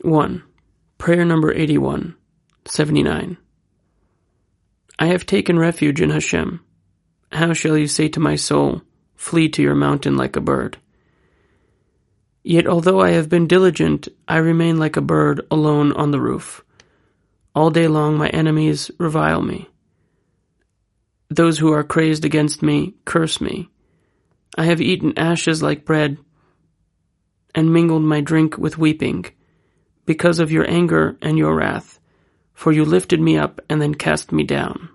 1. Prayer number 81, 79. I have taken refuge in Hashem. How shall you say to my soul, Flee to your mountain like a bird? Yet although I have been diligent, I remain like a bird alone on the roof. All day long my enemies revile me. Those who are crazed against me curse me. I have eaten ashes like bread and mingled my drink with weeping because of your anger and your wrath, for you lifted me up and then cast me down.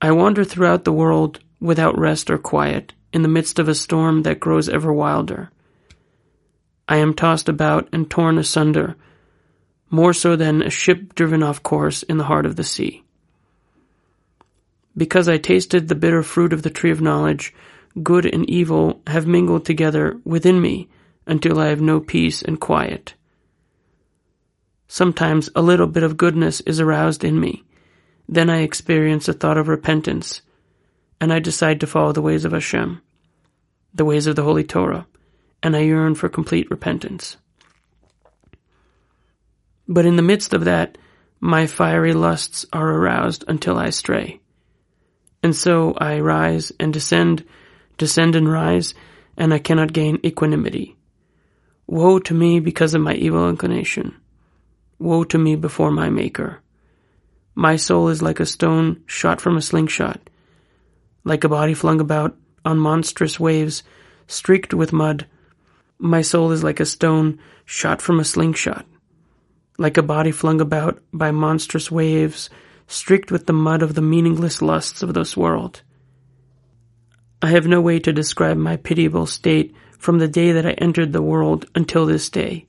I wander throughout the world without rest or quiet, in the midst of a storm that grows ever wilder. I am tossed about and torn asunder, more so than a ship driven off course in the heart of the sea. Because I tasted the bitter fruit of the tree of knowledge, good and evil have mingled together within me until I have no peace and quiet. Sometimes a little bit of goodness is aroused in me. Then I experience a thought of repentance, and I decide to follow the ways of Hashem, the ways of the Holy Torah, and I yearn for complete repentance. But in the midst of that, my fiery lusts are aroused until I stray. And so I rise and descend, descend and rise, and I cannot gain equanimity. Woe to me because of my evil inclination. Woe to me before my Maker. My soul is like a stone shot from a slingshot, like a body flung about on monstrous waves, streaked with mud. My soul is like a stone shot from a slingshot, like a body flung about by monstrous waves, streaked with the mud of the meaningless lusts of this world. I have no way to describe my pitiable state from the day that I entered the world until this day.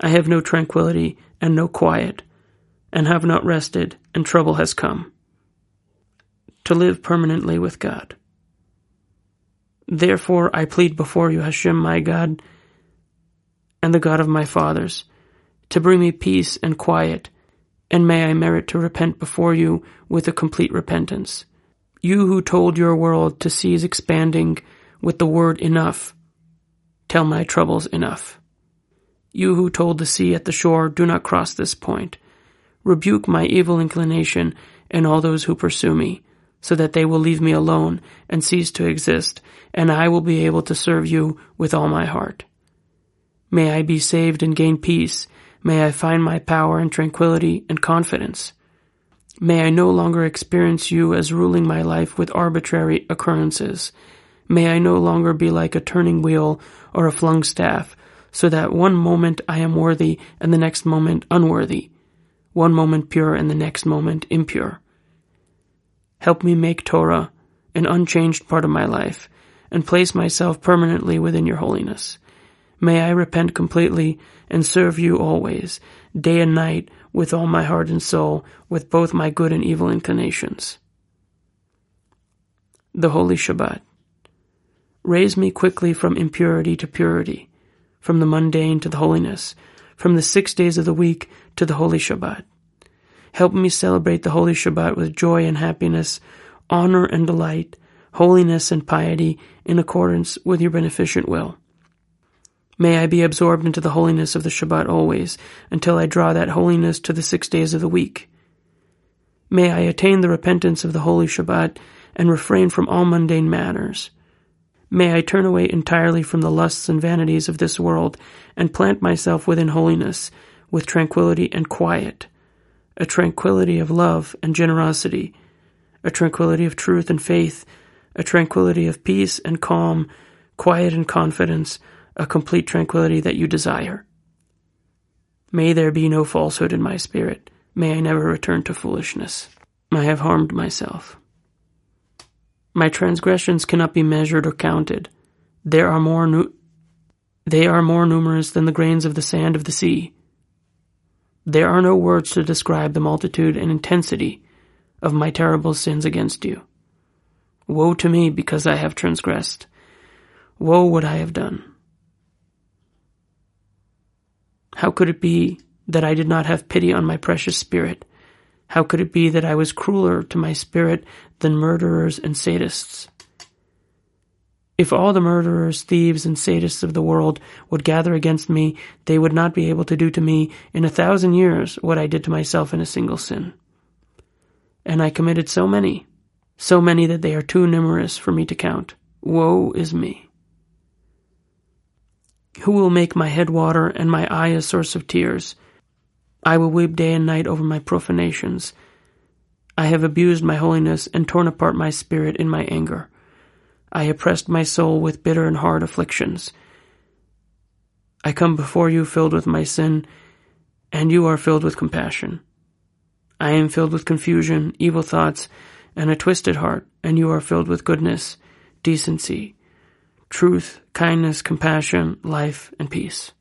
I have no tranquility and no quiet, and have not rested, and trouble has come. To live permanently with God. Therefore I plead before you, Hashem, my God, and the God of my fathers, to bring me peace and quiet, and may I merit to repent before you with a complete repentance. You who told your world to cease expanding with the word enough, tell my troubles enough. You who told the sea at the shore, do not cross this point. Rebuke my evil inclination and all those who pursue me, so that they will leave me alone and cease to exist, and I will be able to serve you with all my heart. May I be saved and gain peace. May I find my power and tranquility and confidence. May I no longer experience you as ruling my life with arbitrary occurrences. May I no longer be like a turning wheel or a flung staff, so that one moment I am worthy and the next moment unworthy, one moment pure and the next moment impure. Help me make Torah an unchanged part of my life and place myself permanently within your holiness. May I repent completely and serve you always, day and night, with all my heart and soul, with both my good and evil inclinations. The Holy Shabbat. Raise me quickly from impurity to purity, from the mundane to the holiness, from the six days of the week to the Holy Shabbat. Help me celebrate the Holy Shabbat with joy and happiness, honor and delight, holiness and piety in accordance with your beneficent will. May I be absorbed into the holiness of the Shabbat always, until I draw that holiness to the six days of the week. May I attain the repentance of the Holy Shabbat and refrain from all mundane matters. May I turn away entirely from the lusts and vanities of this world and plant myself within holiness, with tranquility and quiet, a tranquility of love and generosity, a tranquility of truth and faith, a tranquility of peace and calm, quiet and confidence, a complete tranquility that you desire. May there be no falsehood in my spirit. May I never return to foolishness. I have harmed myself. My transgressions cannot be measured or counted. There are more nu- they are more numerous than the grains of the sand of the sea. There are no words to describe the multitude and intensity of my terrible sins against you. Woe to me because I have transgressed. Woe what I have done. How could it be that I did not have pity on my precious spirit? How could it be that I was crueler to my spirit than murderers and sadists? If all the murderers, thieves, and sadists of the world would gather against me, they would not be able to do to me in a thousand years what I did to myself in a single sin. And I committed so many, so many that they are too numerous for me to count. Woe is me. Who will make my head water and my eye a source of tears? I will weep day and night over my profanations. I have abused my holiness and torn apart my spirit in my anger. I oppressed my soul with bitter and hard afflictions. I come before you filled with my sin, and you are filled with compassion. I am filled with confusion, evil thoughts, and a twisted heart, and you are filled with goodness, decency, truth, kindness, compassion, life, and peace.